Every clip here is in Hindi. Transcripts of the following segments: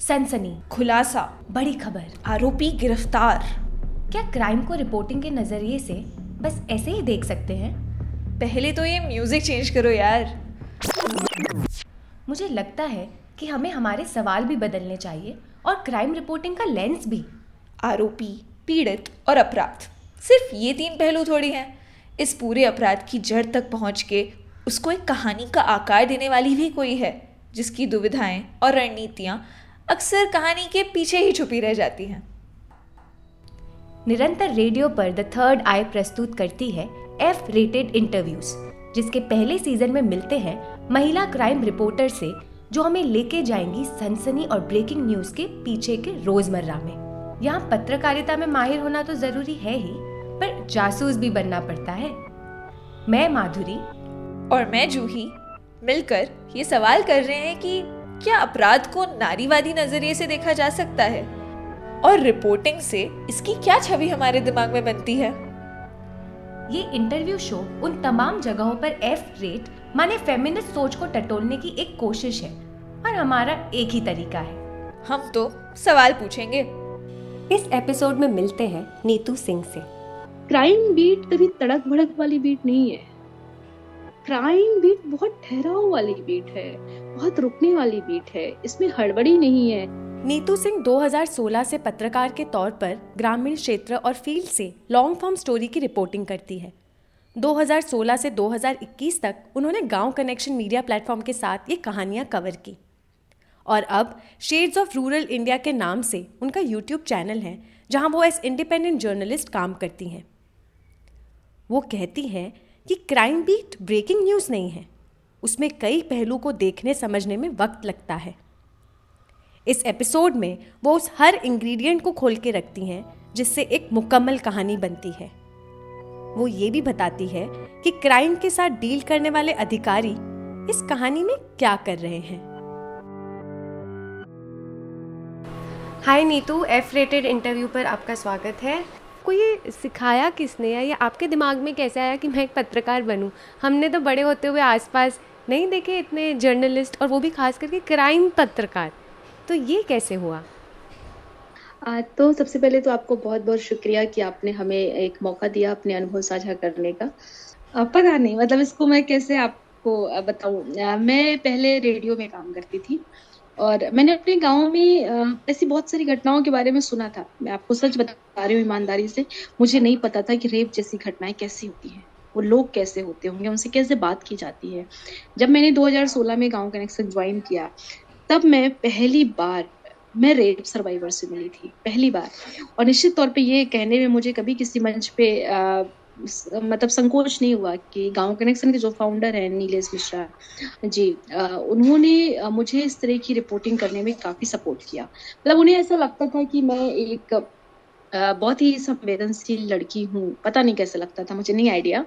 सनसनी खुलासा बड़ी खबर आरोपी गिरफ़्तार। क्या क्राइम को रिपोर्टिंग के नज़रिए से बस ऐसे ही देख सकते हैं? पहले तो ये म्यूज़िक चेंज करो यार। मुझे लगता है कि हमें हमारे सवाल भी बदलने चाहिए और क्राइम रिपोर्टिंग का लेंस भी। आरोपी पीड़ित और अपराध। सिर्फ़ ये तीन पहलू थोड़ी हैं। इस पूरे अपराध की जड़ तक पहुँच के उसको एक कहानी का आकार देने वाली भी कोई है जिसकी दुविधाएँ और रणनीतियाँ अक्सर कहानी के पीछे ही छुपी रह जाती हैं। निरंतर रेडियो पर द थर्ड आई प्रस्तुत करती है एफ़ रेटेड इंटरव्यूज़, जिसके पहले सीज़न में मिलते हैं महिला क्राइम रिपोर्टर से, जो हमें लेके जाएँगी सनसनी और ब्रेकिंग न्यूज़ के पीछे के रोज़मर्रा में। यहाँ पत्रकारिता में माहिर होना तो ज़रूरी है ही, पर जासूस भी बनना पड़ता है। मैं माधुरी और मैं जूही, मिलकर ये सवाल कर रहे हैं कि क्या अपराध को नारीवादी नज़रिए से देखा जा सकता है? और रिपोर्टिंग से इसकी क्या छवि हमारे दिमाग में बनती है? ये इंटरव्यू शो उन तमाम जगहों पर एफ़ रेट माने फेमिनिस्ट सोच को टटोलने की एक कोशिश है और हमारा एक ही तरीका है। हम तो सवाल पूछेंगे। इस एपिसोड में मिलते हैं नीतू सिंह से। क्राइम बीट कभी तड़क भड़क वाली बीट नहीं है। क्राइम बीट बहुत ठहराव वाली बीट है। बहुत रुकने वाली बीट है। इसमें हड़बड़ी नहीं है। नीतू सिंह 2016 से पत्रकार के तौर पर ग्रामीण क्षेत्र और फ़ील्ड से लॉन्ग फॉर्म स्टोरी की रिपोर्टिंग करती है। 2016 से 2021 तक उन्होंने गाँव कनेक्शन मीडिया प्लेटफॉर्म के साथ ये कहानियाँ कवर की। और अब शेड्स ऑफ़ रूरल इंडिया के नाम से उनका यूट्यूब चैनल है, जहाँ वो एज इंडिपेंडेंट जर्नलिस्ट काम करती हैं। वो कहती हैं कि क्राइम बीट ब्रेकिंग न्यूज़ नहीं है। उसमें कई पहलू को देखने समझने में वक्त लगता है। इस एपिसोड में वो उस हर इंग्रेडिएंट को खोल के रखती हैं, जिससे एक मुकम्मल कहानी बनती है। वो ये भी बताती है कि क्राइम के साथ डील करने वाले अधिकारी इस कहानी में क्या कर रहे हैं। Hi Neetu F rated interview पर आपका स्वागत है। आपको ये सिखाया किसने ये आपके दिमाग में कैसे आया कि मैं एक पत्रकार बनूं? हमने तो बड़े होते हुए आसपास नहीं देखे इतने जर्नलिस्ट और वो भी खास करके क्राइम पत्रकार। तो ये कैसे हुआ? आ, तो सबसे पहले तो आपको बहुत बहुत शुक्रिया कि आपने हमें एक मौका दिया अपने अनुभव साझा करने का। आ, पता नहीं मतलब इसको मैं कैसे आपको बताऊँ? मैं पहले रेडियो में काम करती थी और मैंने अपने गाँव में ऐसी बहुत सारी घटनाओं के बारे में सुना था। मैं आपको सच बता रही हूँ ईमानदारी से मुझे नहीं पता था कि रेप जैसी घटनाएँ कैसी होती हैं। वो लोग कैसे होते होंगे उनसे कैसे बात की जाती है। जब मैंने 2016 में गाँव कनेक्शन ज्वाइन किया तब मैं पहली बार मैं रेप सर्वाइवर से मिली थी पहली बार। और निश्चित तौर पे ये कहने में मुझे कभी किसी मंच पे आ, मतलब संकोच नहीं हुआ कि गाँव कनेक्शन के जो फाउंडर हैं नीलेश मिश्रा जी आ, उन्होंने मुझे इस तरह की रिपोर्टिंग करने में काफ़ी सपोर्ट किया। मतलब उन्हें ऐसा लगता था कि मैं एक बहुत ही संवेदनशील लड़की हूँ। पता नहीं कैसे लगता था, मुझे नहीं आइडिया।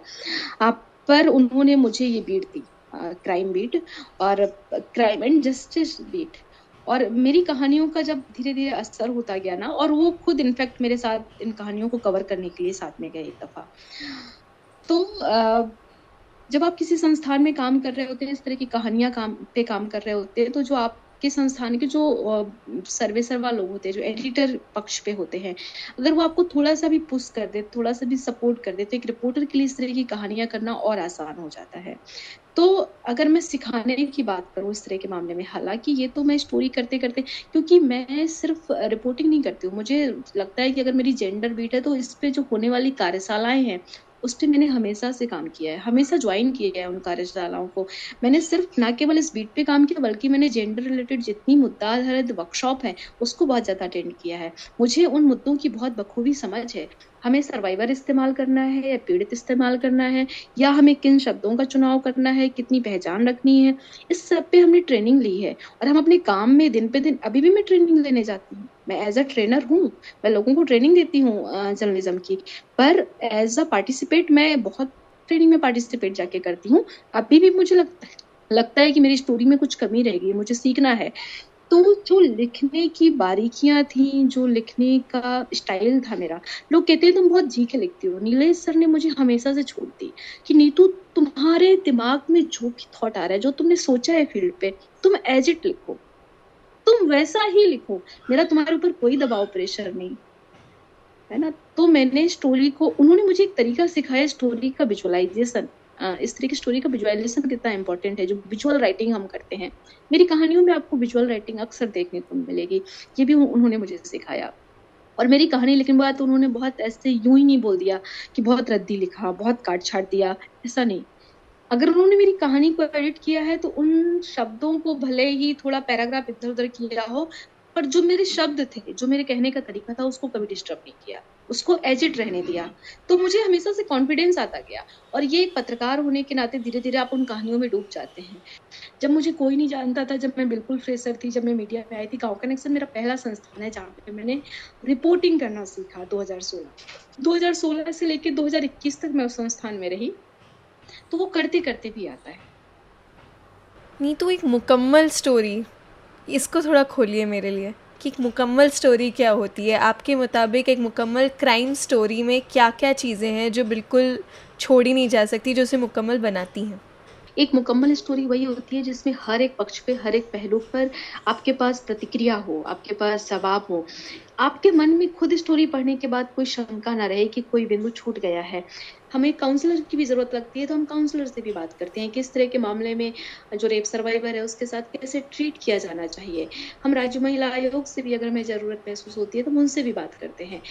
पर उन्होंने मुझे ये बीट दी क्राइम बीट और क्राइम एंड जस्टिस बीट और मेरी कहानियों का जब धीरे धीरे असर होता गया ना, और वो खुद इनफैक्ट मेरे साथ इन कहानियों को कवर करने के लिए साथ में गए एक दफ़ा। तो जब आप किसी संस्थान में काम कर रहे होते हैं, इस तरह की कहानियाँ काम, पे काम कर रहे होते हैं तो जो आप के संस्थान के जो सर्वे सर्वा लोग होते हैं, जो एडिटर पक्ष पे होते हैं, अगर वो आपको थोड़ा सा भी पुश कर दे थोड़ा सा भी सपोर्ट कर दे तो एक रिपोर्टर के लिए इस तरह की कहानियाँ करना और आसान हो जाता है। तो अगर मैं सिखाने की बात करूँ इस तरह के मामले में, हालाँकि ये तो मैं स्टोरी करते करते क्योंकि मैं सिर्फ़ रिपोर्टिंग नहीं करती हूँ, मुझे लगता है कि अगर मेरी जेंडर बीट है तो इस पे जो होने वाली कार्यशालाएँ हैं उस पर मैंने हमेशा से काम किया है, हमेशा ज्वाइन किया गया है उन कार्यशालाओं को। मैंने सिर्फ़ ना केवल इस बीट पे काम किया, बल्कि मैंने जेंडर रिलेटेड जितनी मुद्दा आधारित वर्कशॉप है, उसको बहुत ज़्यादा अटेंड किया है। मुझे उन मुद्दों की बहुत बखूबी समझ है। हमें सर्वाइवर इस्तेमाल करना है या पीड़ित इस्तेमाल करना है या हमें किन शब्दों का चुनाव करना है, कितनी पहचान रखनी है, इस सब पे हमने ट्रेनिंग ली है। और हम अपने काम में दिन पे दिन, अभी भी मैं ट्रेनिंग लेने जाती हूँ। मैं एज अ ट्रेनर हूँ, मैं लोगों को ट्रेनिंग देती हूँ जर्नलिज्म की। पर एज अ पार्टिसिपेट मैं बहुत ट्रेनिंग में पार्टिसिपेट जाके करती हूँ। अभी भी मुझे लगता है लगता है कि मेरी स्टोरी में कुछ कमी रहेगी मुझे सीखना है। तो जो लिखने की बारीकियाँ थी, जो लिखने का स्टाइल था मेरा, लोग कहते हैं तुम बहुत जी के लिखती हो। नीलेश सर ने मुझे हमेशा से छोड़ दी कि नीतू, तुम्हारे दिमाग में जो भी थॉट आ रहा है, जो तुमने सोचा है फ़ील्ड पे, तुम एज इट लिखो। तुम वैसा ही लिखो। मेरा तुम्हारे ऊपर कोई दबाव, प्रेशर नहीं। है ना? तो मैंने स्टोरी को, उन्होंने मुझे एक तरीका सिखाया स्टोरी का विजुअलाइजेशन इस तरीके स्टोरी का विजुअलाइजेशन कितना इंपॉर्टेंट है, जो विजुअल राइटिंग हम करते हैं। मेरी कहानियों में आपको विजुअल राइटिंग अक्सर देखने को मिलेगी, ये भी उन्होंने मुझे सिखाया। और मेरी कहानी लिखने के बाद उन्होंने बहुत ऐसे यूँ ही नहीं बोल दिया कि बहुत रद्दी लिखा, बहुत काट छाट दिया, ऐसा नहीं। अगर उन्होंने मेरी कहानी को एडिट किया है तो उन शब्दों को भले ही थोड़ा पैराग्राफ इधर उधर किया हो पर जो मेरे शब्द थे, जो मेरे कहने का तरीका था, उसको कभी डिस्टर्ब नहीं किया। उसको एजिट रहने दिया। तो मुझे हमेशा से कॉन्फिडेंस आता गया। और ये एक पत्रकार होने के नाते धीरे धीरे आप उन कहानियों में डूब जाते हैं। जब मुझे कोई नहीं जानता था, जब मैं बिल्कुल फ्रेशर थी, जब मैं मीडिया में आई थी, गाँव कनेक्शन मेरा पहला संस्थान है, जहाँ पे मैंने रिपोर्टिंग करना सीखा 2016 2016 से लेकर 2021 तक मैं उस संस्थान में रही। तो वो करते करते भी आता है। नहीं तो एक मुकम्मल स्टोरी इसको थोड़ा खोलिए मेरे लिए कि एक मुकम्मल स्टोरी क्या होती है। आपके मुताबिक एक मुकम्मल क्राइम स्टोरी में क्या क्या चीज़ें हैं जो बिल्कुल छोड़ी नहीं जा सकती, जो उसे मुकम्मल बनाती हैं? एक मुकम्मल स्टोरी वही होती है जिसमें हर एक पक्ष पे, हर एक पहलू पर आपके पास प्रतिक्रिया हो, आपके पास जवाब हो। आपके मन में खुद स्टोरी पढ़ने के बाद कोई शंका ना रहे कि कोई बिंदु छूट गया है। हमें काउंसलर की भी ज़रूरत लगती है तो हम काउंसलर से भी बात करते हैं किस तरह के मामले में जो रेप सर्वाइवर है, उसके साथ कैसे ट्रीट किया जाना चाहिए। हम राज्य महिला आयोग से भी अगर हमें ज़रूरत महसूस होती है तो हम उनसे भी बात करते हैं।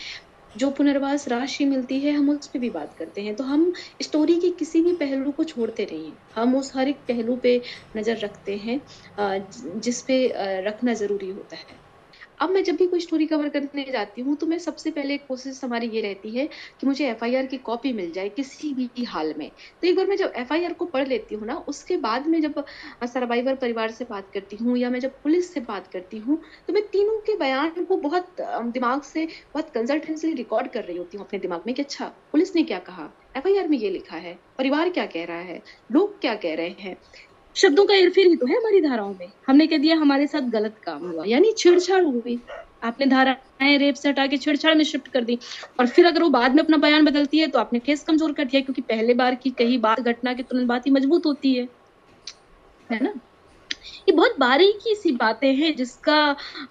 जो पुनर्वास राशि मिलती है, हम उस पर भी बात करते हैं। तो हम स्टोरी के किसी भी पहलू को छोड़ते नहीं हम उस हर एक पहलू पे नज़र रखते हैं जिस पे रखना ज़रूरी होता है। अब मैं जब भी कोई स्टोरी कवर करने जाती हूँ तो मैं सबसे पहले कोशिश हमारी ये रहती है कि मुझे एफआईआर की कॉपी मिल जाए किसी भी हाल में। तो एक बार मैं जब एफआईआर को पढ़ लेती हूँ ना, उसके बाद में जब सर्वाइवर परिवार से बात करती हूँ या मैं जब पुलिस से बात करती हूँ तो मैं तीनों के बयान को बहुत दिमाग से, बहुत कंसल्टेंसली रिकॉर्ड कर रही होती हूँ अपने दिमाग में कि अच्छा पुलिस ने क्या कहा? एफआईआर में ये लिखा है, परिवार क्या कह रहा है? लोग क्या कह रहे हैं? शब्दों का हेरफेर ही तो है हमारी धाराओं में। हमने कह दिया हमारे साथ गलत काम हुआ। यानी छेड़छाड़ हुई आपने धाराएँ रेप से हटा के छेड़छाड़ में शिफ्ट कर दी। और फिर अगर वो बाद में अपना बयान बदलती है तो आपने केस कमज़ोर कर दिया, क्योंकि पहले बार की कही बात, घटना के तुरंत बात ही मज़बूत होती है। है ना? ये बहुत बारीकी सी बातें हैं जिसका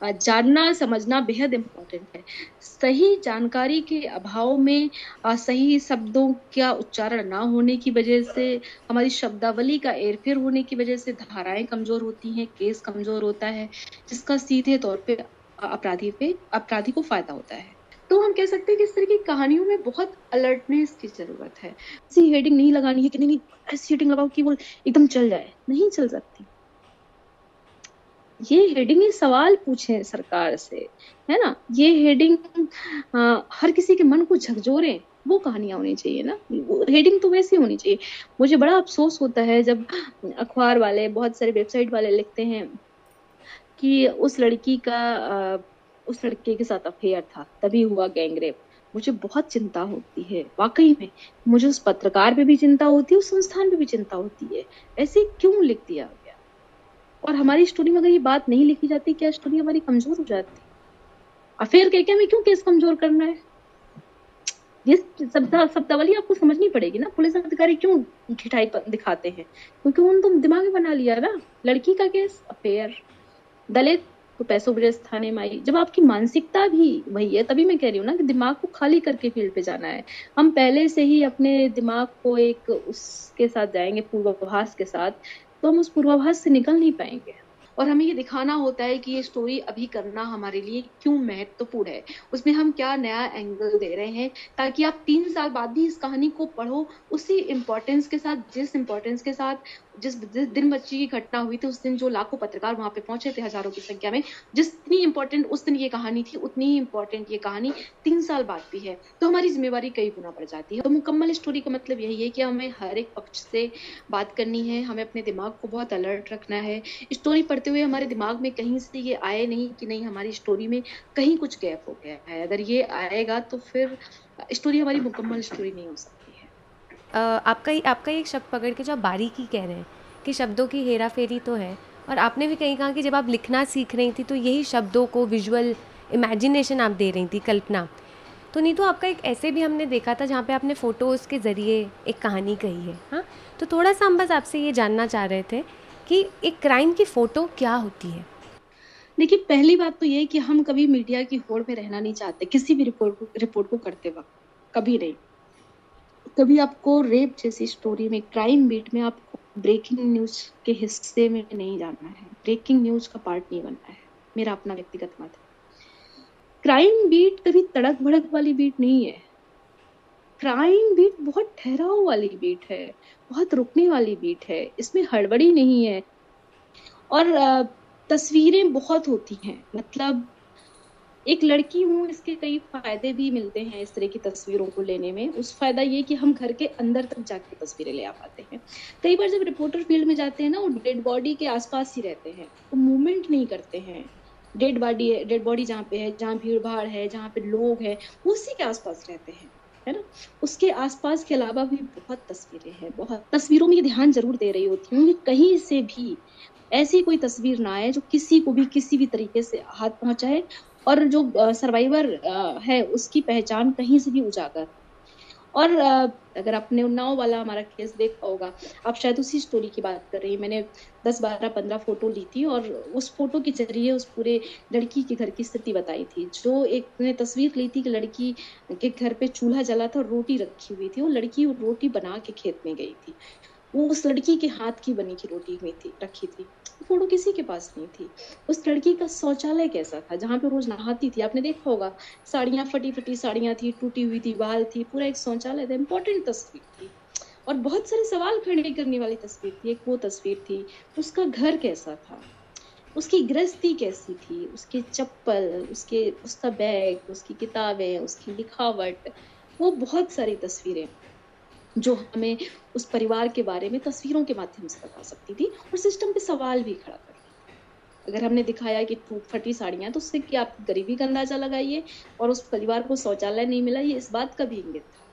जानना, समझना बेहद इम्पोर्टेंट है। सही जानकारी के अभाव में सही शब्दों का उच्चारण ना होने की वजह से, हमारी शब्दावली का एरफेर होने की वजह से धाराएँ कमज़ोर होती हैं, केस कमज़ोर होता है, जिसका सीधे तौर पे अपराधी पे, अपराधी को फ़ायदा होता है। तो हम कह सकते हैं कि इस तरह की कहानियों में बहुत अलर्टनेस की ज़रूरत है। ऐसी हेडिंग नहीं लगानी है कि नहीं, ऐसी हेडिंग लगाओ कि वो एकदम चल जाए। नहीं चल सकती। ये हेडिंग ही सवाल पूछे सरकार से, है ना? ये हेडिंग हर किसी के मन को झकझोरे, वो कहानियाँ होनी चाहिए ना? हेडिंग तो वैसे होनी चाहिए। मुझे बड़ा अफसोस होता है जब अखबार वाले, बहुत सारे वेबसाइट वाले लिखते हैं कि उस लड़की का उस लड़के के साथ अफेयर था, तभी हुआ गैंगरेप मुझे बहुत चिंता होती है, वाकई में। मुझे उस पत्रकार पे भी चिंता होती है, उस संस्थान पे भी चिंता होती है। ऐसे क्यों लिख दिया? और हमारी स्टोरी में अगर ये बात नहीं लिखी जाती, क्या स्टोरी हमारी कमज़ोर हो जाती? अफेयर कह के हमें क्यों केस कमज़ोर करना है? ये शब्दावली आपको समझनी पड़ेगी ना, पुलिस अधिकारी क्यों घिठाई दिखाते हैं? क्योंकि उन्होंने तो दिमाग में बना लिया ना, लड़की का केस अफेयर दलित तो पैसों वजह थाने में आई। जब आपकी मानसिकता भी वही है, तभी मैं कह रही हूँ ना कि दिमाग को खाली करके फ़ील्ड पे जाना है। हम पहले से ही अपने दिमाग को एक उसके साथ जाएँगे, पूर्वाभास के साथ तो हम उस पूर्वाभास से निकल नहीं पाएँगे। और हमें ये दिखाना होता है कि ये स्टोरी अभी करना हमारे लिए क्यों महत्वपूर्ण है। उसमें हम क्या नया एंगल दे रहे हैं, ताकि आप तीन साल बाद भी इस कहानी को पढ़ो, उसी इम्पोर्टेंस के साथ, जिस इम्पोर्टेंस के साथ जिस दिन बच्ची की घटना हुई थी, उस दिन जो लाखों पत्रकार वहाँ पे पहुँचे थे, हज़ारों की संख्या में, जितनी इंपॉर्टेंट उस दिन ये कहानी थी, उतनी ही इंपॉर्टेंट ये कहानी तीन साल बाद भी है। तो हमारी जिम्मेवारी कई गुना बढ़ जाती है। तो मुकम्मल स्टोरी का मतलब यही है कि हमें हर एक पक्ष से बात करनी है, हमें अपने दिमाग को बहुत अलर्ट रखना है। स्टोरी पढ़ते हुए हमारे दिमाग में कहीं से ये आए नहीं कि नहीं, हमारी स्टोरी में कहीं कुछ गैप हो गया है। अगर ये आएगा तो फिर स्टोरी हमारी मुकम्मल स्टोरी नहीं हो सकती। आपका ही आपका ही एक शब्द पकड़ के जो आप बारीकी कह रहे हैं कि शब्दों की हेरा फेरी तो है। और आपने भी कहीं कहा कि जब आप लिखना सीख रही थी तो यही शब्दों को विजुअल इमेजिनेशन आप दे रही थी, कल्पना। तो नहीं तो आपका एक ऐसे भी हमने देखा था जहाँ पे आपने फ़ोटोज़ के ज़रिए एक कहानी कही है हाँ? तो थोड़ा सा हम बस आपसे ये जानना चाह रहे थे कि एक क्राइम की फ़ोटो क्या होती है? देखिए, पहली बात तो ये कि हम कभी मीडिया की होड़ में रहना नहीं चाहते, किसी भी रिपोर्ट को रिपोर्ट को करते वक्त, कभी नहीं। कभी आपको रेप जैसी स्टोरी में क्राइम बीट में आपको ब्रेकिंग न्यूज़ के हिस्से में नहीं जाना है। ब्रेकिंग न्यूज़ का पार्ट नहीं बनना है। मेरा अपना व्यक्तिगत मत है। क्राइम बीट कभी तड़क भड़क वाली बीट नहीं है। क्राइम बीट बहुत ठहराव वाली बीट है। बहुत रुकने वाली बीट है। इसमें हड़बड़ी नहीं है। और तस्वीरें बहुत होती हैं। मतलब एक लड़की हूँ, इसके कई फ़ायदे भी मिलते हैं इस तरह की तस्वीरों को लेने में। उस फ़ायदा ये कि हम घर के अंदर तक जाके तस्वीरें ले आ पाते हैं। कई बार जब रिपोर्टर फ़ील्ड में जाते हैं ना, वो डेड बॉडी के आसपास ही रहते हैं, वो तो मूवमेंट नहीं करते हैं। डेड बॉडी है डेड बॉडी जहाँ पे है, जहाँ भीड़ भाड़ है, जहाँ पे लोग हैं उसी के आसपास रहते हैं, है ना? उसके आसपास के अलावा भी बहुत तस्वीरें हैं, बहुत। तस्वीरों में ये ध्यान ज़रूर दे रही होती हूँ कि कहीं से भी ऐसी कोई तस्वीर ना आए जो किसी को भी किसी भी तरीके से हाथ पहुँचाए और जो सर्वाइवर है, उसकी पहचान कहीं से भी उजागर। और अगर आपने उन्नाव वाला हमारा केस देखा होगा, आप शायद उसी स्टोरी की बात कर रही हैं। मैंने दस बारह पंद्रह फ़ोटो ली थी और उस फ़ोटो के ज़रिए उस पूरे लड़की के घर की स्थिति बताई थी। जो एक ने तस्वीर ली थी कि लड़की के घर पे चूल्हा जला था और रोटी रखी हुई थी। वो लड़की वो रोटी बना के खेत में गई थी। वो उस लड़की के हाथ की बनी की रोटी हुई थी, रखी थी। फ़ोटो किसी के पास नहीं थी। उस लड़की का शौचालय कैसा था, जहाँ पे रोज नहाती थी? आपने देखा होगा, साड़ियाँ फटी फटी साड़ियाँ थी, टूटी हुई थी बाल थी, पूरा एक शौचालय था इम्पोर्टेंट तस्वीर थी। और बहुत सारे सवाल खड़े करने वाली तस्वीर थी, एक वो तस्वीर थी, उसका घर कैसा था? उसकी गृहस्थी कैसी थी? उसके चप्पल, उसके, उसका बैग, उसकी किताबें, उसकी लिखावट, वो बहुत सारी तस्वीरें। जो हमें उस परिवार के बारे में तस्वीरों के माध्यम से बता सकती थी और सिस्टम पे सवाल भी खड़ा कर अगर हमने दिखाया कि टूट फटी साड़ियाँ तो उससे कि आप गरीबी का अंदाज़ा लगाइए और उस परिवार को शौचालय नहीं मिला, ये इस बात का भी इंगित था।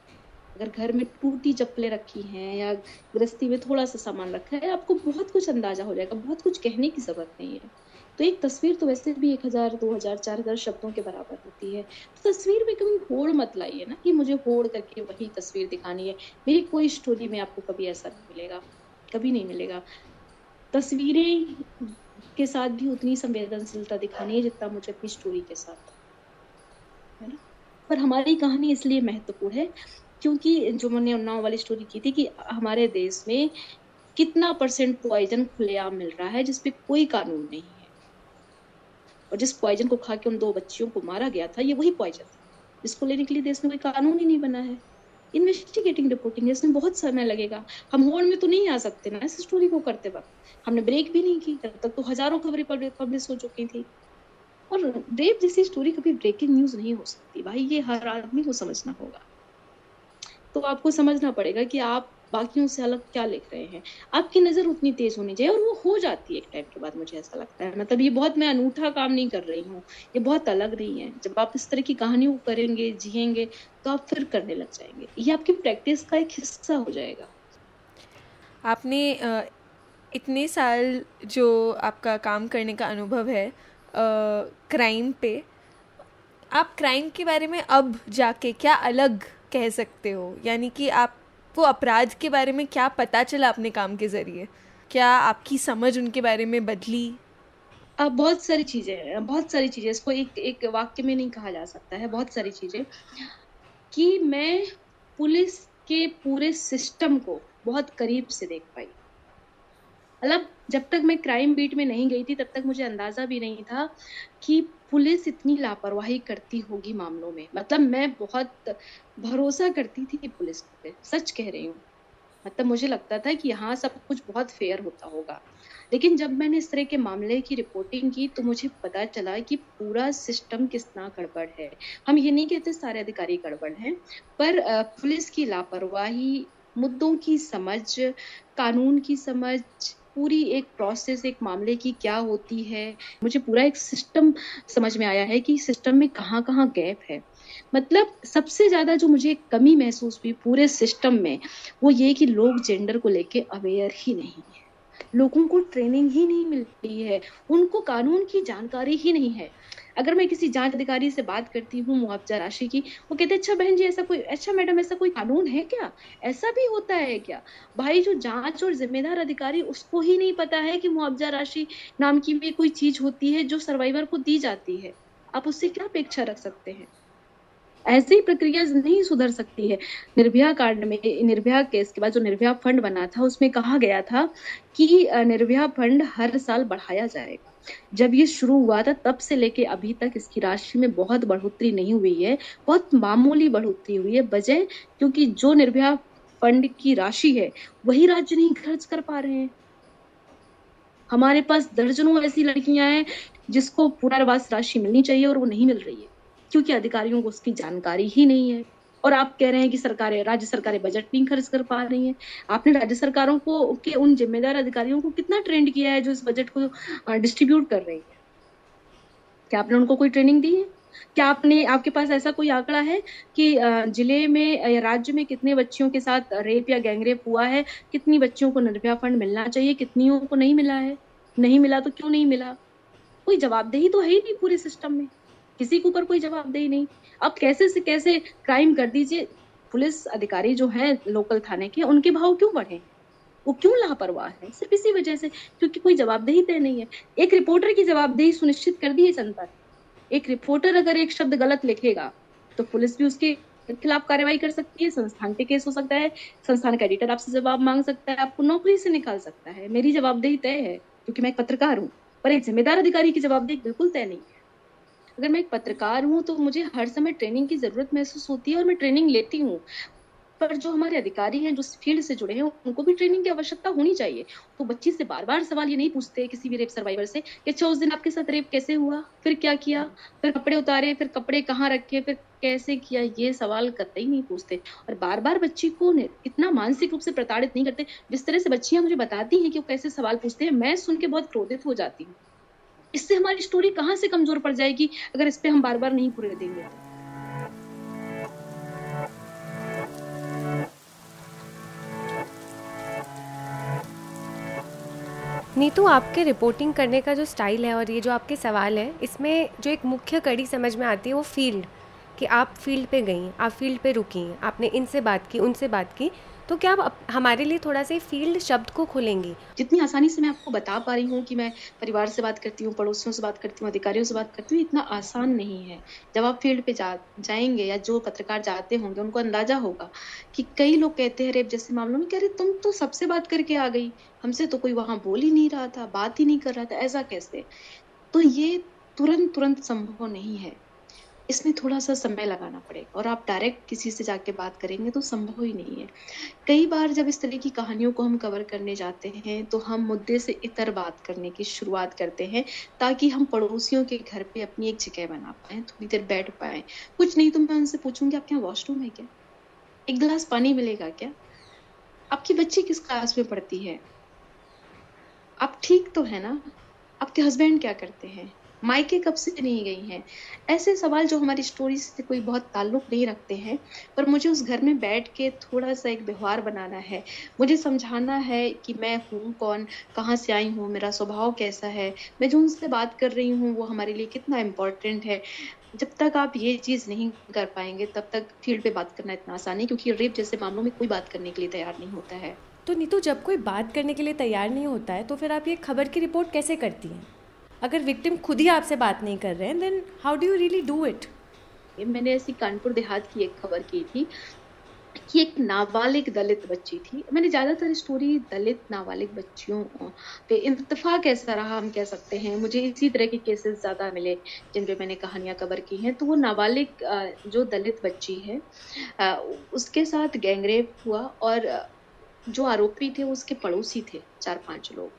अगर घर में टूटी चप्पलें रखी हैं या गृहस्थी में थोड़ा सा सामान रखा है, आपको बहुत कुछ अंदाज़ा हो जाएगा, बहुत कुछ कहने की ज़रूरत नहीं है। तो एक तस्वीर तो वैसे भी एक हज़ार, दो हज़ार, चार हज़ार शब्दों के बराबर होती है। तो तस्वीर में कभी होड़ मत लाइए ना कि मुझे होड़ करके वही तस्वीर दिखानी है। मेरी कोई स्टोरी में आपको कभी ऐसा नहीं मिलेगा, कभी नहीं मिलेगा। तस्वीरें के साथ भी उतनी संवेदनशीलता दिखानी है जितना मुझे अपनी स्टोरी के साथ। है ना? पर हमारी कहानी इसलिए महत्वपूर्ण है क्योंकि जो मैंने उन्नाव वाली स्टोरी की थी कि हमारे देश में कितना परसेंट पॉइजन खुलेआम मिल रहा है जिसपे कोई कानून नहीं और जिस पॉइजन को खा के उन दो बच्चियों को मारा गया था, ये वही पॉइजन था जिसको लेने के लिए देश में कोई कानून ही नहीं बना है। इन्वेस्टिगेटिंग रिपोर्टिंग इसमें बहुत समय लगेगा। हम होड़ में तो नहीं आ सकते ना इस स्टोरी को करते वक्त। हमने ब्रेक भी नहीं की तब तक तो हज़ारों खबरें पब्लिश हो चुकी थी। और रेप जैसी स्टोरी कभी ब्रेकिंग न्यूज़ नहीं हो सकती। भाई, ये हर आदमी को समझना होगा। तो आपको समझना पड़ेगा कि आप बाकियों से अलग क्या लिख रहे हैं? आपकी नज़र उतनी तेज होनी चाहिए और वो हो जाती है एक टाइम के बाद, मुझे ऐसा लगता है। मतलब ये बहुत मैं अनूठा काम नहीं कर रही हूँ। ये बहुत अलग नहीं है। जब आप इस तरह की कहानियों करेंगे जियेंगे तो आप फिर करने लग जाएँगे। ये आपकी प्रैक्टिस का एक हिस्सा हो जाएगा। आपने इतने साल जो आपका काम करने का अनुभव है क्राइम पे, आप क्राइम के बारे में अब जाके क्या अलग कह सकते हो? यानी कि आप आपको अपराध के बारे में क्या पता चला अपने काम के ज़रिए? क्या आपकी समझ उनके बारे में बदली? अब बहुत सारी चीज़ें बहुत सारी चीज़ें, इसको एक एक वाक्य में नहीं कहा जा सकता है, बहुत सारी चीज़ें। कि मैं पुलिस के पूरे सिस्टम को बहुत करीब से देख पाई। मतलब जब तक मैं क्राइम बीट में नहीं गई थी, तब तक मुझे अंदाज़ा भी नहीं था कि पुलिस इतनी लापरवाही करती होगी मामलों में। मतलब मैं बहुत भरोसा करती थी पुलिस पे सच कह रही हूँ। मतलब मुझे लगता था कि यहाँ सब कुछ बहुत फेयर होता होगा। लेकिन जब मैंने इस तरह के मामले की रिपोर्टिंग की तो मुझे पता चला कि पूरा सिस्टम कितना गड़बड़ है। हम ये नहीं कहते सारे अधिकारी गड़बड़ हैं, पर पुलिस की लापरवाही, मुद्दों की समझ, कानून की समझ पूरी एक प्रोसेस एक मामले की क्या होती है? मुझे पूरा एक सिस्टम समझ में आया है कि सिस्टम में कहाँ कहाँ गैप है। मतलब सबसे ज़्यादा जो मुझे कमी महसूस हुई पूरे सिस्टम में, वो ये कि लोग जेंडर को लेके अवेयर ही नहीं है। लोगों को ट्रेनिंग ही नहीं मिलती है। उनको कानून की जानकारी ही नहीं है। अगर मैं किसी जाँच अधिकारी से बात करती हूँ मुआवजा राशि की, वो कहते हैं अच्छा बहन जी, ऐसा कोई अच्छा मैडम, ऐसा कोई कानून है क्या? ऐसा भी होता है क्या? भाई, जो जाँच और जिम्मेदार अधिकारी, उसको ही नहीं पता है कि मुआवजा राशि नाम की भी कोई चीज़ होती है जो सर्वाइवर को दी जाती है। आप उससे क्या अपेक्षा रख सकते हैं? ऐसी प्रक्रिया नहीं सुधर सकती है। निर्भया कांड में, निर्भया केस के बाद जो निर्भया फंड बना था, उसमें कहा गया था कि निर्भया फंड हर साल बढ़ाया जाएगा। जब ये शुरू हुआ था, तब से लेके अभी तक इसकी राशि में बहुत बढ़ोतरी नहीं हुई है, बहुत मामूली बढ़ोतरी हुई है, बजाय क्योंकि जो निर्भया फंड की राशि है, वही राज्य नहीं खर्च कर पा रहे हैं। हमारे पास दर्जनों ऐसी लड़कियाँ हैं जिसको पुनर्वास राशि मिलनी चाहिए और वो नहीं मिल रही है। क्योंकि अधिकारियों को उसकी जानकारी ही नहीं है। और आप कह रहे हैं कि सरकारें, राज्य सरकारें बजट नहीं खर्च कर पा रही हैं। आपने राज्य सरकारों को, के उन जिम्मेदार अधिकारियों को कितना ट्रेंड किया है जो इस बजट को डिस्ट्रीब्यूट कर रही है? क्या आपने उनको कोई ट्रेनिंग दी है? क्या आपने, आपके पास ऐसा कोई आंकड़ा है कि ज़िले में या राज्य में कितने बच्चियों के साथ रेप या गैंगरेप हुआ है? कितनी बच्चियों को निर्भया फंड मिलना चाहिए? कितनियों को नहीं मिला है? नहीं मिला तो क्यों नहीं मिला? कोई जवाबदेही तो है ही नहीं पूरे सिस्टम में। किसी के ऊपर कोई जवाबदेही नहीं। अब कैसे से कैसे क्राइम कर दीजिए? पुलिस अधिकारी जो हैं लोकल थाने के, उनके भाव क्यों बढ़े? वो क्यों लापरवाह है? सिर्फ़ इसी वजह से, क्योंकि कोई जवाबदेही तय नहीं है। एक रिपोर्टर की जवाबदेही सुनिश्चित कर दी है जनता एक रिपोर्टर अगर एक शब्द गलत लिखेगा तो पुलिस भी उसके खिलाफ कार्रवाई कर सकती है। संस्थान पे केस हो सकता है। संस्थान का एडिटर आपसे जवाब मांग सकता है। आपको नौकरी से निकाल सकता है। मेरी जवाबदेही तय है, क्योंकि मैं एक पत्रकार हूँ। पर एक जिम्मेदार अधिकारी की जवाबदेही बिल्कुल तय नहीं है। अगर मैं एक पत्रकार हूँ तो मुझे हर समय ट्रेनिंग की ज़रूरत महसूस होती है और मैं ट्रेनिंग लेती हूँ। पर जो हमारे अधिकारी हैं, जो फ़ील्ड से जुड़े हैं, उनको भी ट्रेनिंग की आवश्यकता होनी चाहिए। तो बच्ची से बार बार सवाल ये नहीं पूछते किसी भी रेप सर्वाइवर से कि अच्छा उस दिन आपके साथ रेप कैसे हुआ? फिर क्या किया? फिर कपड़े उतारे, फिर कपड़े कहाँ रखे, फिर कैसे किया? ये सवाल कतई नहीं पूछते। और बार बार बच्ची को इतना मानसिक रूप से प्रताड़ित नहीं करते। जिस तरह से बच्चियाँ मुझे बताती हैं कि वो कैसे सवाल पूछते हैं, मैं सुन के बहुत क्रोधित हो जाती हूँ। इससे हमारी स्टोरी कहाँ से कमज़ोर पड़ जाएगी अगर इस पे हम बार बार नहीं पूरे देंगे? नीतू, आपके रिपोर्टिंग करने का जो स्टाइल है और ये जो आपके सवाल है, इसमें जो एक मुख्य कड़ी समझ में आती है वो फ़ील्ड कि आप फ़ील्ड पे गई आप फ़ील्ड पे रुकी आपने इनसे बात की, उनसे बात की। तो क्या आप हमारे लिए थोड़ा सा फ़ील्ड शब्द को खोलेंगे? जितनी आसानी से मैं आपको बता पा रही हूँ कि मैं परिवार से बात करती हूँ, पड़ोसियों से बात करती हूँ, अधिकारियों से बात करती हूँ, इतना आसान नहीं है। जब आप फ़ील्ड पे जा, जाएँगे या जो पत्रकार जाते होंगे, उनको अंदाज़ा होगा कि कई लोग कहते हैं रेप जैसे मामलों में कह रहे तुम तो सबसे बात करके आ गई। हमसे तो कोई वहाँ बोल ही नहीं रहा था, बात ही नहीं कर रहा था, ऐसा कैसे? तो ये तुरंत तुरंत संभव नहीं है। इसमें थोड़ा सा समय लगाना पड़ेगा और आप डायरेक्ट किसी से जाके बात करेंगे तो संभव ही नहीं है। कई बार जब इस तरह की कहानियों को हम कवर करने जाते हैं तो हम मुद्दे से इतर बात करने की शुरुआत करते हैं, ताकि हम पड़ोसियों के घर पे अपनी एक जगह बना पाए, थोड़ी देर बैठ पाए। कुछ नहीं तो मैं उनसे पूछूँगी आपके यहाँ वॉशरूम है क्या? एक गिलास पानी मिलेगा क्या? आपकी बच्ची किस क्लास में पढ़ती है? आप ठीक तो है ना? आपके हस्बैंड क्या करते हैं? मायके कब से नहीं गई हैं? ऐसे सवाल जो हमारी स्टोरी से कोई बहुत ताल्लुक नहीं रखते हैं, पर मुझे उस घर में बैठ के थोड़ा सा एक व्यवहार बनाना है। मुझे समझाना है कि मैं हूँ कौन, कहाँ से आई हूँ, मेरा स्वभाव कैसा है, मैं जो उनसे बात कर रही हूँ, वो हमारे लिए कितना इम्पोर्टेंट है। जब तक आप ये चीज़ नहीं कर पाएँगे, तब तक फ़ील्ड पे बात करना इतना आसान है क्योंकि रेप जैसे मामलों में कोई बात करने के लिए तैयार नहीं होता है। तो नीतू, जब कोई बात करने के लिए तैयार नहीं होता है तो फिर आप ये खबर की रिपोर्ट कैसे करती हैं? अगर विक्टिम खुद ही आपसे बात नहीं कर रहे हैं then how do you really do it मैंने ऐसी कानपुर देहात की एक खबर की थी कि एक नाबालिग दलित बच्ची थी। मैंने ज़्यादातर स्टोरी दलित, नाबालिग बच्चियों पे इतफाक ऐसा रहा, हम कह सकते हैं। मुझे इसी तरह के केसेस ज़्यादा मिले जिन पे मैंने कहानियाँ कवर की हैं। तो वो नाबालिग जो दलित बच्ची है उसके साथ गैंगरेप हुआ और जो आरोपी थे उसके पड़ोसी थे चार पाँच लोग।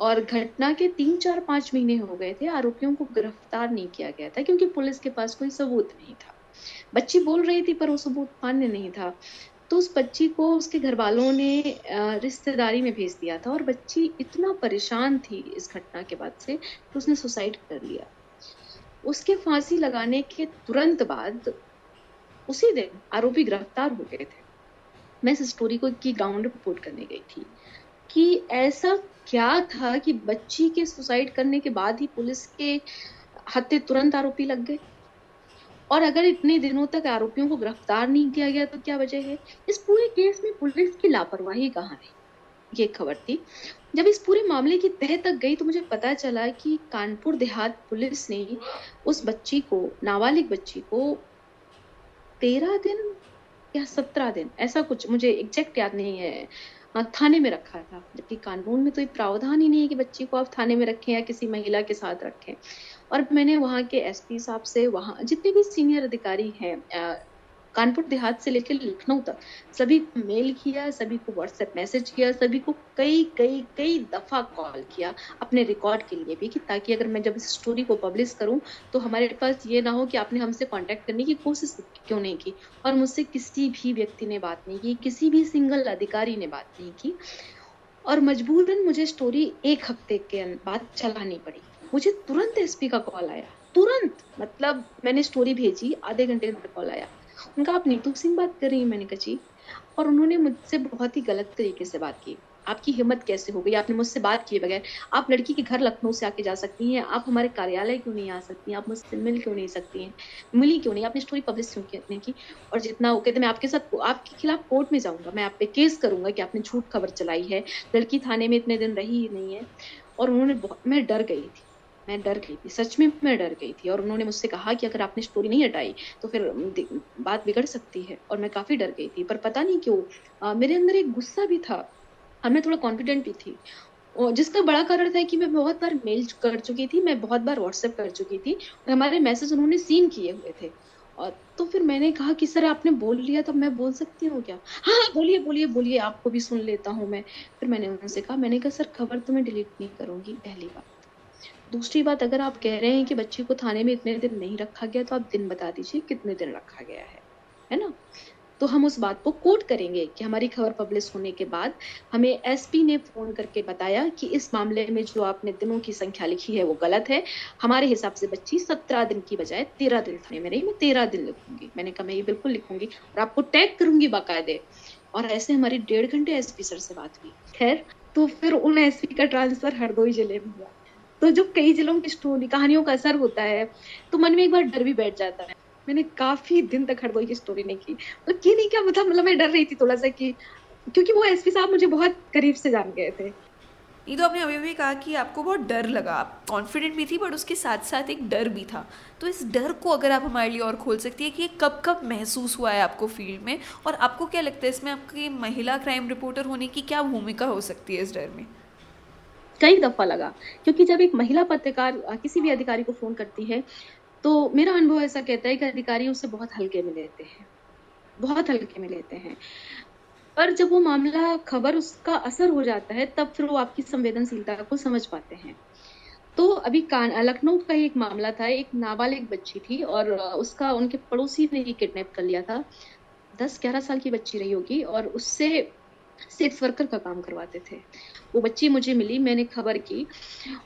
और घटना के तीन, चार, पाँच महीने हो गए थे, आरोपियों को गिरफ़्तार नहीं किया गया था, क्योंकि पुलिस के पास कोई सबूत नहीं था। बच्ची बोल रही थी, पर वो सबूत मान्य नहीं था। तो उस बच्ची को उसके घर वालों ने रिश्तेदारी में भेज दिया था, और बच्ची इतना परेशान थी इस घटना के बाद से तो उसने सुसाइड कर लिया। उसके फांसी लगाने के तुरंत बाद, उसी दिन आरोपी गिरफ़्तार हो गए थे। मैं इस स्टोरी को की, ग्राउंड रिपोर्ट करने गई थी। कि ऐसा क्या था कि बच्ची के सुसाइड करने के बाद ही पुलिस के हत्या तुरंत आरोपी लग गए? और अगर इतने दिनों तक आरोपियों को गिरफ़्तार नहीं किया गया तो क्या वजह है? इस पूरे केस में पुलिस की लापरवाही कहाँ है ये खबर थी। जब इस पूरे मामले की तह तक गई तो मुझे पता चला कि कानपुर देहात पुलिस ने उस बच्ची को, नाबालिग बच्ची को तेरह दिन या सत्रह दिन, ऐसा कुछ मुझे एग्जैक्ट याद नहीं है। थाने में रखा था। जबकि कानून में तो ये प्रावधान ही नहीं है कि बच्ची को आप थाने में रखें या किसी महिला के साथ रखें। और मैंने वहाँ के एसपी साहब से वहाँ जितने भी सीनियर अधिकारी हैं कानपुर देहात से लेकर लखनऊ तक। सभी को मेल किया, सभी को व्हाट्सएप मैसेज किया, सभी को कई कई कई दफ़ा कॉल किया अपने रिकॉर्ड के लिए भी कि ताकि अगर मैं जब इस स्टोरी को पब्लिश करूँ तो हमारे पास ये ना हो कि आपने हमसे कांटेक्ट करने की कोशिश क्यों नहीं की और मुझसे किसी भी व्यक्ति ने बात नहीं की, किसी भी सिंगल अधिकारी ने बात नहीं की। और मजबूरन मुझे स्टोरी एक हफ़्ते के बाद चलानी पड़ी। मुझे तुरंत एसपी का कॉल आया। तुरंत! मतलब मैंने स्टोरी भेजी, आधे घंटे के अंदर कॉल आया। उनका आप नीतू सिंह बात कर रही है, मैंने कहा जी। और उन्होंने मुझसे बहुत ही गलत तरीके से बात की। आपकी हिम्मत कैसे हो गई? आपने मुझसे बात किए बगैर। आप लड़की के घर लखनऊ से आके जा सकती हैं। आप हमारे कार्यालय क्यों नहीं आ सकती हैं? आप मुझसे मिल क्यों नहीं सकती हैं? मिली क्यों नहीं? आपने स्टोरी पब्लिश क्यों नहीं की? और जितना वो कहते मैं आपके साथ आपके खिलाफ कोर्ट में जाऊँगा। मैं आप पे केस करूँगा कि आपने झूठ खबर चलाई है। लड़की थाने में इतने दिन रही ही नहीं है। और उन्होंने मैं डर गई थी। मैं डर गई थी सच में मैं डर गई थी। और उन्होंने मुझसे कहा कि अगर आपने स्टोरी नहीं हटाई तो फिर बात बिगड़ सकती है। और मैं काफ़ी डर गई थी पर पता नहीं क्यों आ, मेरे अंदर एक गुस्सा भी था। और मैं थोड़ा कॉन्फिडेंट भी थी। और जिसका बड़ा कारण था कि मैं बहुत बार मेल कर चुकी थी मैं बहुत बार व्हाट्सएप कर चुकी थी और हमारे मैसेज उन्होंने सीन किए हुए थे। और तो फिर मैंने कहा कि सर आपने बोल लिया तो मैं बोल सकती हूँ क्या? हाँ, हाँ बोलिए बोलिए बोलिए आपको भी सुन लेता हूँ मैं। फिर मैंने उनसे कहा मैंने कहा सर खबर तो मैं डिलीट नहीं करूँगी पहली बार दूसरी बात, अगर आप कह रहे हैं कि बच्ची को थाने में इतने दिन नहीं रखा गया तो आप दिन बता दीजिए कितने दिन रखा गया है है ना? तो हम उस बात को कोट करेंगे कि हमारी खबर पब्लिश होने के बाद हमें एसपी ने फ़ोन करके बताया कि इस मामले में जो आपने दिनों की संख्या लिखी है वो गलत है। हमारे हिसाब से बच्ची सत्रह दिन की बजाय तेरह दिन थाने में रही, मैं तेरह दिन लिखूँगी। मैंने कहा, मैं ये बिल्कुल लिखूँगी और आपको टैग करूँगी बाकायदे। और ऐसे हमारी डेढ़ घंटे एसपी सर से बात हुई। खैर तो फिर उन एसपी का ट्रांसफ़र हरदोई ज़िले में हुआ। तो जो कई जिलों की स्टोरी, कहानियों का असर होता है तो मन में एक बार डर भी बैठ जाता है। मैंने काफ़ी दिन तक हरदोई की स्टोरी नहीं की। तो ये नहीं क्या मतलब मतलब मैं डर रही थी थोड़ा सा कि, क्योंकि वो एसपी साहब मुझे बहुत करीब से जान गए थे। ये तो आपने अभी भी कहा कि आपको बहुत डर लगा। आप कॉन्फिडेंट भी थी बट उसके साथ साथ एक डर भी था। तो इस डर को अगर आप हमारे लिए और खोल सकती है कि ये कब कब महसूस हुआ है आपको फ़ील्ड में? और आपको क्या लगता है इसमें आपकी महिला क्राइम रिपोर्टर होने की क्या भूमिका हो सकती है इस डर में? कई दफ़ा लगा। क्योंकि जब एक महिला पत्रकार किसी भी अधिकारी को फ़ोन करती है तो मेरा अनुभव ऐसा कहता है कि अधिकारी उसे बहुत हल्के में लेते हैं। बहुत हल्के में लेते हैं। पर जब वो मामला, खबर उसका असर हो जाता है, तब फिर वो आपकी संवेदनशीलता को समझ पाते हैं। तो अभी लखनऊ का एक मामला था। एक नाबालिग बच्ची थी और उसका उनके पड़ोसी ने ही किडनैप कर लिया था। दस ग्यारह साल की बच्ची रही होगी और उससे सेक्स वर्कर का काम करवाते थे। वो बच्ची मुझे मिली, मैंने खबर की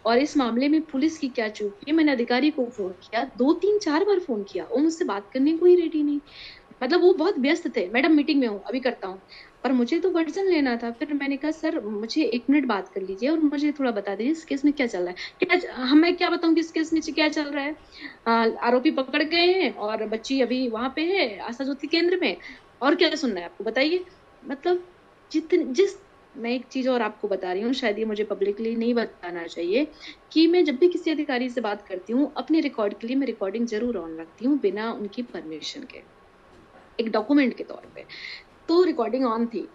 और इस मामले में पुलिस की क्या चूक की, मैंने अधिकारी को फ़ोन किया दो तीन चार बार फ़ोन किया वो मुझसे बात करने को ही रेडी नहीं। मतलब वो बहुत व्यस्त थे, मैडम मीटिंग में हूँ, अभी करता हूँ। पर मुझे तो वर्जन लेना था, फिर मैंने कहा, सर, मुझे एक मिनट बात कर लीजिए और मुझे थोड़ा बता दीजिए इस केस में क्या चल रहा है? क्या हम मैं क्या बताऊँ कि इस केस में क्या चल रहा है? आरोपी पकड़ गए हैं और बच्ची अभी वहाँ पे है, आशा ज्योति केंद्र में। और क्या सुनना है आपको, बताइए। मतलब जितने, जिस, मैं एक चीज़ और आपको बता रही हूँ, शायद ये मुझे पब्लिकली नहीं बताना चाहिए, कि मैं जब भी किसी अधिकारी से बात करती हूँ, अपने रिकॉर्ड के लिए मैं रिकॉर्डिंग ज़रूर ऑन रखती हूँ, बिना उनकी परमिशन के, एक डॉक्यूमेंट के तौर पे। तो रिकॉर्डिंग ऑन थी।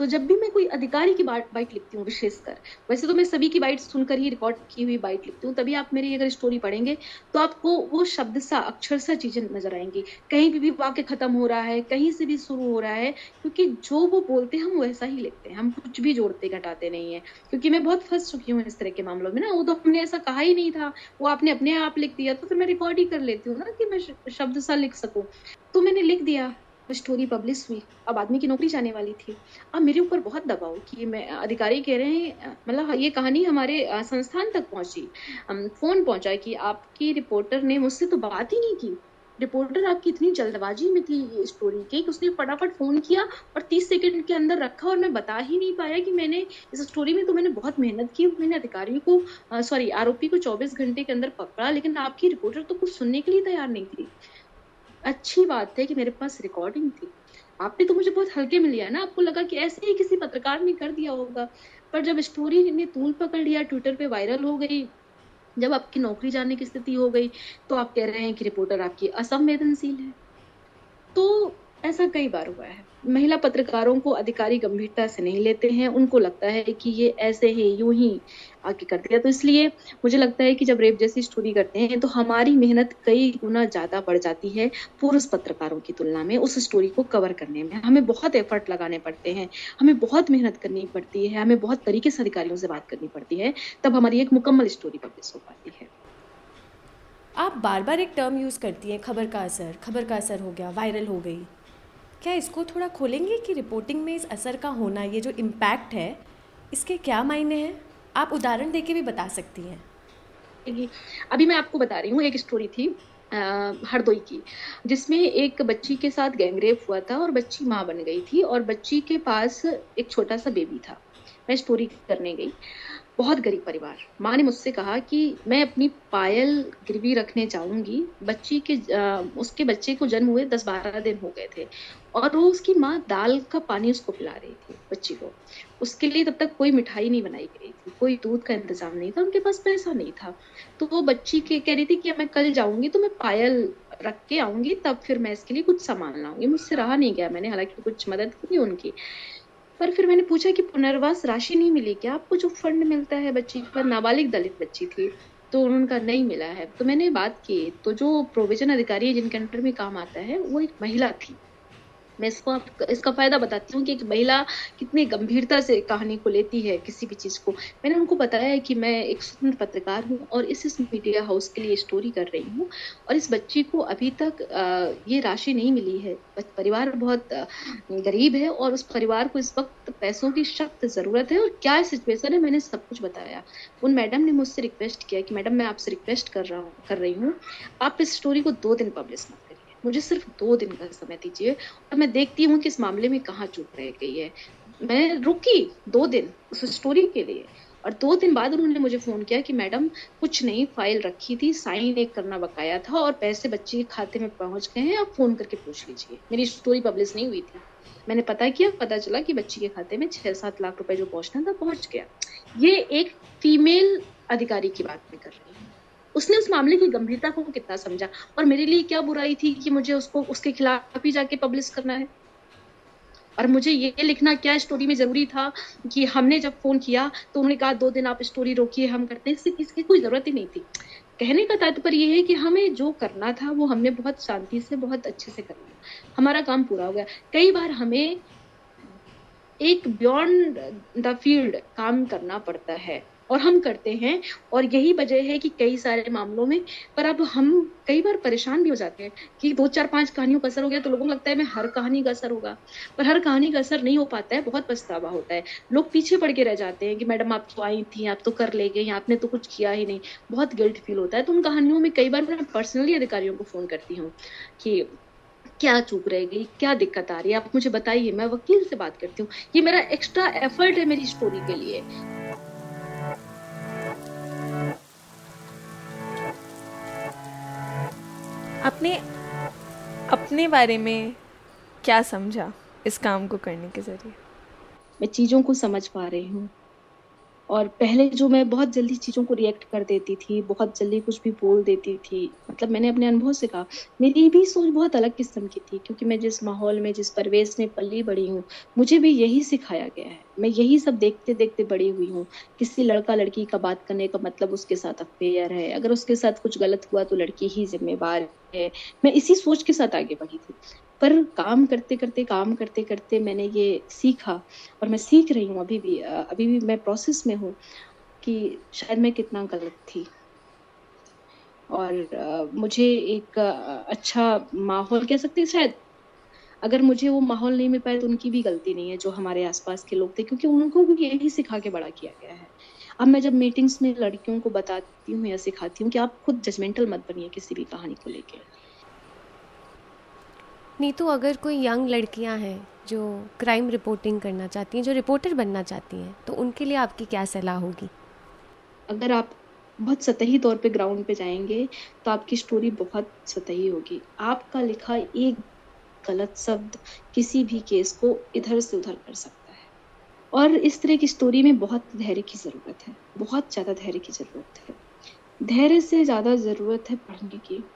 तो जब भी मैं कोई अधिकारी की बाइट बाइट लिखती हूँ विशेषकर वैसे तो मैं सभी की बाइट सुनकर ही रिकॉर्ड की हुई बाइट लिखती हूँ तभी आप मेरी अगर स्टोरी पढ़ेंगे तो आपको वो शब्द सा अक्षर सा चीज़ें नज़र आएँगी। कहीं भी, भी वाक्य खत्म हो रहा है कहीं से भी शुरू हो रहा है क्योंकि जो वो बोलते हैं हम वैसा ही लिखते हैं हम कुछ भी जोड़ते घटाते नहीं है। क्योंकि मैं बहुत फंस चुकी हूँ इस तरह के मामलों में ना वो तो हमने ऐसा कहा ही नहीं था वो आपने अपने आप लिख दिया तो फिर मैं रिकॉर्ड ही कर लेती हूँ ना कि मैं शब्द सा लिख सकूँ। तो मैंने लिख दिया स्टोरी पब्लिश हुई। अब आदमी की नौकरी जाने वाली थी। अब मेरे ऊपर बहुत दबाव कि मैं अधिकारी कह रहे हैं मतलब ये कहानी हमारे संस्थान तक पहुँची। फ़ोन पहुँचा कि आपकी रिपोर्टर ने मुझसे तो बात ही नहीं की। रिपोर्टर आपकी इतनी जल्दबाजी में थी ये स्टोरी के कि उसने फटाफट फ़ोन किया और तीस सेकंड के अंदर रखा और मैं बता ही नहीं पाया कि मैंने इस स्टोरी में तो मैंने बहुत मेहनत की। मैंने अधिकारियों को सॉरी आरोपी को चौबीस घंटे के अंदर पकड़ा, लेकिन आपकी रिपोर्टर तो कुछ सुनने के लिए तैयार नहीं थी। अच्छी बात है कि मेरे पास रिकॉर्डिंग थी। आपने तो मुझे बहुत हल्के में लिया ना। आपको लगा कि ऐसे ही किसी पत्रकार ने कर दिया होगा। पर जब स्टोरी ने तूल पकड़ लिया ट्विटर पे वायरल हो गई, जब आपकी नौकरी जाने की स्थिति हो गई तो आप कह रहे हैं कि रिपोर्टर आपकी असंवेदनशील है। तो ऐसा कई बार हुआ है। महिला पत्रकारों को अधिकारी गंभीरता से नहीं लेते हैं, उनको लगता है कि ये ऐसे ही यूँ ही आगे कर दिया। तो इसलिए मुझे लगता है कि जब रेप जैसी स्टोरी करते हैं तो हमारी मेहनत कई गुना ज़्यादा बढ़ जाती है पुरुष पत्रकारों की तुलना में, उस स्टोरी को कवर करने में। हमें बहुत एफर्ट लगाने पड़ते हैं, हमें बहुत मेहनत करनी पड़ती है, हमें बहुत तरीके से अधिकारियों से बात करनी पड़ती है, तब हमारी एक मुकम्मल स्टोरी पब्लिश हो पाती है। आप बार बार एक टर्म यूज़ करती हैं, खबर का असर, खबर का असर हो गया, वायरल हो गई। क्या इसको थोड़ा खोलेंगे कि रिपोर्टिंग में इस असर का होना, ये जो इम्पैक्ट है, इसके क्या मायने हैं? आप उदाहरण देके भी बता सकती हैं। अभी मैं आपको बता रही हूँ, एक स्टोरी थी हरदोई की, जिसमें एक बच्ची के साथ गैंगरेप हुआ था और बच्ची माँ बन गई थी और बच्ची के पास एक छोटा सा बेबी था। मैं स्टोरी करने गई। बहुत गरीब परिवार। माँ ने मुझसे कहा कि मैं अपनी पायल गिरवी रखने चाहूँगी बच्ची के उसके बच्चे को जन्म हुए दस बारह दिन हो गए थे और वो उसकी माँ दाल का पानी उसको पिला रही थी बच्ची को। उसके लिए तब तक कोई मिठाई नहीं बनाई गई थी, कोई दूध का इंतज़ाम नहीं था, उनके पास पैसा नहीं था। तो वो बच्ची के, कह रही थी कि मैं कल जाऊँगी तो मैं पायल रख के आऊँगी, तब फिर मैं इसके लिए कुछ सामान लाऊँगी। मुझसे रहा नहीं गया। मैंने हालाँकि कुछ मदद की उनकी। पर फिर मैंने पूछा कि पुनर्वास राशि नहीं मिली क्या? आपको जो फंड मिलता है बच्ची, पर नाबालिग दलित बच्ची थी तो उनका नहीं मिला है। तो मैंने बात की तो जो प्रोविज़न अधिकारी है जिनके अंडर में काम आता है, वो एक महिला थी। मैं इसको आप, इसका फ़ायदा बताती हूँ कि एक महिला कितनी गंभीरता से कहानी को लेती है किसी भी चीज़ को। मैंने उनको बताया है कि मैं एक स्वतंत्र पत्रकार हूँ और इस मीडिया हाउस के लिए स्टोरी कर रही हूँ और इस बच्ची को अभी तक ये राशि नहीं मिली है। परिवार बहुत गरीब है और उस परिवार को इस वक्त पैसों की सख्त ज़रूरत है और क्या सिचुएशन है मैंने सब कुछ बताया। उन मैडम ने मुझसे रिक्वेस्ट किया कि मैडम, मैं आपसे रिक्वेस्ट कर रहा हूँ, कर रही हूँ। आप इस स्टोरी को दो दिन पब्लिश मत मुझे सिर्फ़ दो दिन का समय दीजिए और मैं देखती हूँ कि इस मामले में कहाँ चूक रह गई है। मैं रुकी दो दिन उस स्टोरी के लिए और दो दिन बाद उन्होंने मुझे फ़ोन किया कि मैडम, कुछ नहीं फ़ाइल रखी थी साइन एक करना बकाया था और पैसे बच्चे के खाते में पहुँच गए हैं, आप फ़ोन करके पूछ लीजिए। मेरी स्टोरी पब्लिश नहीं हुई थी। मैंने पता किया, पता चला कि बच्ची के खाते में छह सात लाख रुपए जो पहुँचना था, पहुँच गया। ये एक फीमेल अधिकारी की बात में कर रही हूँ। उसने उस मामले की गंभीरता को कितना समझा? और मेरे लिए क्या बुराई थी कि मुझे उसको, उसके खिलाफ ही जाके पब्लिश करना है? और मुझे ये लिखना क्या स्टोरी में ज़रूरी था कि हमने जब फ़ोन किया तो उन्होंने कहा, दो दिन आप स्टोरी रोकिए, हम करते हैं। इससे इसकी कोई ज़रूरत ही नहीं थी। कहने का तात्पर्य यह है कि हमें जो करना था, वो हमने बहुत शांति से, बहुत अच्छे से कर लिया। हमारा काम पूरा हो गया। कई बार हमें एक बियॉन्ड द फ़ील्ड काम करना पड़ता है। और हम करते हैं, और यही वजह है कि कई सारे मामलों में, पर अब हम कई बार परेशान भी हो जाते हैं कि दो चार पाँच कहानियों का असर हो गया तो लोगों को लगता है मैं हर कहानी का असर होगा, पर हर कहानी का असर नहीं हो पाता है, बहुत पछतावा होता है। लोग पीछे पड़ के रह जाते हैं कि मैडम आप तो आई थी, आप तो कर ले गए, आपने तो कुछ किया ही नहीं, बहुत गिल्ट फील होता है। तो उन कहानियों में कई बार मैं पर्सनली अधिकारियों को फ़ोन करती हूँ कि क्या चूक रह गई क्या दिक्कत आ रही है, आप मुझे बताइए, मैं वकील से बात करती हूँ। ये मेरा एक्स्ट्रा एफर्ट है मेरी स्टोरी के लिए। आपने अपने बारे में क्या समझा इस काम को करने के ज़रिए? मैं चीज़ों को समझ पा रही हूँ। और पहले जो मैं बहुत जल्दी चीज़ों को रिएक्ट कर देती थी, बहुत जल्दी कुछ भी बोल देती थी मतलब मैंने अपने अनुभव से कहा, मेरी भी सोच बहुत अलग किस्म की थी, क्योंकि मैं जिस माहौल में, जिस परिवेश में पली बड़ी हूँ, मुझे भी यही सिखाया गया है। मैं यही सब देखते देखते बड़ी हुई हूँ। किसी लड़का लड़की का बात करने का मतलब उसके साथ अफेयर है। अगर उसके साथ कुछ गलत हुआ तो लड़की ही जिम्मेवार है। मैं इसी सोच के साथ आगे बढ़ी थी। पर काम करते करते, काम करते करते मैंने ये सीखा और मैं सीख रही हूँ अभी भी। अभी भी मैं प्रोसेस में हूँ कि शायद मैं कितना गलत थी। और मुझे एक अच्छा माहौल कह सकते शायद अगर मुझे वो माहौल नहीं मिल पाया तो उनकी भी गलती नहीं है जो हमारे आसपास के लोग थे क्योंकि उनको भी यही सिखा के बड़ा किया गया है। अब मैं जब मीटिंग्स में लड़कियों को बताती हूँ या सिखाती हूँ कि आप खुद जजमेंटल मत बनिए किसी भी कहानी को लेकर नीतू अगर कोई यंग लड़कियाँ हैं जो क्राइम रिपोर्टिंग करना चाहती हैं जो रिपोर्टर बनना चाहती हैं तो उनके लिए आपकी क्या सलाह होगी? अगर आप बहुत सतही तौर पे ग्राउंड पे जाएँगे तो आपकी स्टोरी बहुत सतही होगी। आपका लिखा एक गलत शब्द किसी भी केस को इधर से उधर कर सकता है। और इस तरह की स्टोरी में बहुत धैर्य की ज़रूरत है, बहुत ज़्यादा धैर्य की ज़रूरत है। धैर्य से ज़्यादा ज़रूरत है पढ़ने की।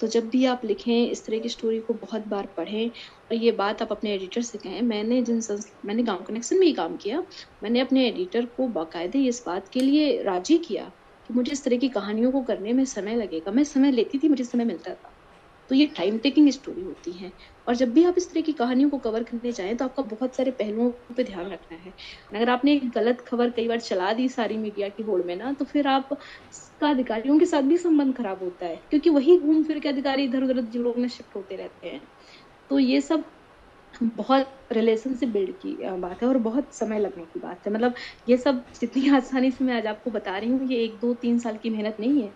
तो जब भी आप लिखें, इस तरह की स्टोरी को बहुत बार पढ़ें, और ये बात आप अपने एडिटर से कहें, मैंने जिन मैंने गाँव कनेक्शन में ही काम किया, मैंने अपने एडिटर को बाकायदे इस बात के लिए राज़ी किया कि मुझे इस तरह की कहानियों को करने में समय लगेगा। मैं समय लेती थी, मुझे समय मिलता था। तो ये टाइम टेकिंग स्टोरी होती है। और जब भी आप इस तरह की कहानियों को कवर करने जाएँ तो आपका बहुत सारे पहलुओं पे ध्यान रखना है। अगर आपने एक गलत खबर कई बार चला दी सारी मीडिया की होड़ में ना तो फिर आप का अधिकारियों के साथ भी संबंध खराब होता है, क्योंकि वही घूम फिर के अधिकारी इधर उधर जिलों में शिफ्ट होते रहते हैं। तो ये सब बहुत रिलेशन से बिल्ड की बात है और बहुत समय लगने की बात है। मतलब ये सब जितनी आसानी से मैं आज आपको बता रही हूँ, ये एक दो तीन साल की मेहनत नहीं है।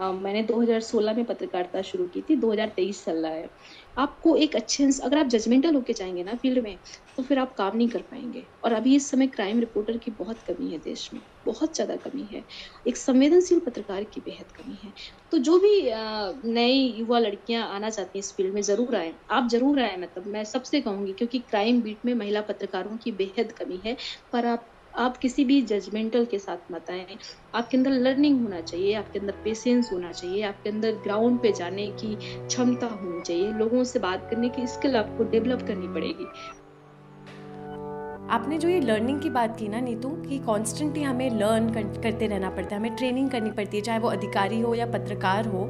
मैंने 2016 में पत्रकारिता शुरू की थी 2023 चल रहा है। आपको एक अच्छे अगर आप जजमेंटल होके जाएँगे ना फ़ील्ड में तो फिर आप काम नहीं कर पाएँगे। और अभी इस समय क्राइम रिपोर्टर की बहुत कमी है देश में, बहुत ज़्यादा कमी है। एक संवेदनशील पत्रकार की बेहद कमी है। तो जो भी नई युवा लड़कियाँ आना चाहती हैं इस फ़ील्ड में, ज़रूर आए। आप ज़रूर आए मतलब मैं सबसे कहूँगी, क्योंकि क्राइम बीट में महिला पत्रकारों की बेहद कमी है, पर आप आप किसी भी जजमेंटल के साथ मत आए। आपके अंदर लर्निंग होना चाहिए, आपके अंदर पेशेंस होना चाहिए, आपके अंदर ग्राउंड पे जाने की क्षमता होनी चाहिए। लोगों से बात करने की स्किल आपको डेवलप करनी पड़ेगी। आपने जो ये लर्निंग की बात की ना, नीतू, कि कॉन्स्टेंटली हमें लर्न करते रहना पड़ता है, हमें ट्रेनिंग करनी पड़ती है, चाहे वो अधिकारी हो या पत्रकार हो,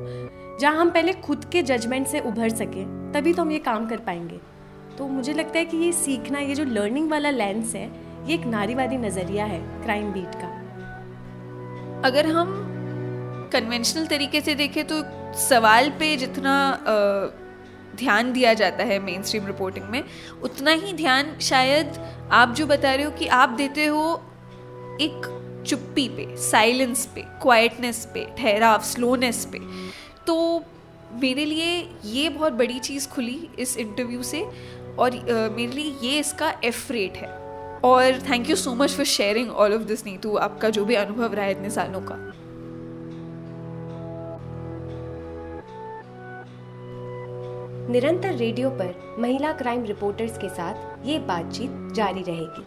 जहाँ हम पहले खुद के जजमेंट से उभर सकें, तभी तो हम ये काम कर पाएँगे। तो मुझे लगता है कि ये सीखना, ये जो लर्निंग वाला लेंस है ये एक नारीवादी नज़रिया है क्राइम बीट का। अगर हम कन्वेंशनल तरीके से देखें तो सवाल पे जितना ध्यान दिया जाता है मेन स्ट्रीम रिपोर्टिंग में, उतना ही ध्यान शायद आप जो बता रहे हो कि आप देते हो एक चुप्पी पे साइलेंस पे क्वाइटनेस पे, ठहराव स्लोनेस पे। तो मेरे लिए ये बहुत बड़ी चीज़ खुली इस इंटरव्यू से और मेरे लिए ये इसका एफ़ रेट है। और thank you so much for sharing all of this Neetu आपका जो भी अनुभव रहा है इतने सालों का। निरंतर रेडियो पर महिला क्राइम रिपोर्टर्स के साथ ये बातचीत जारी रहेगी।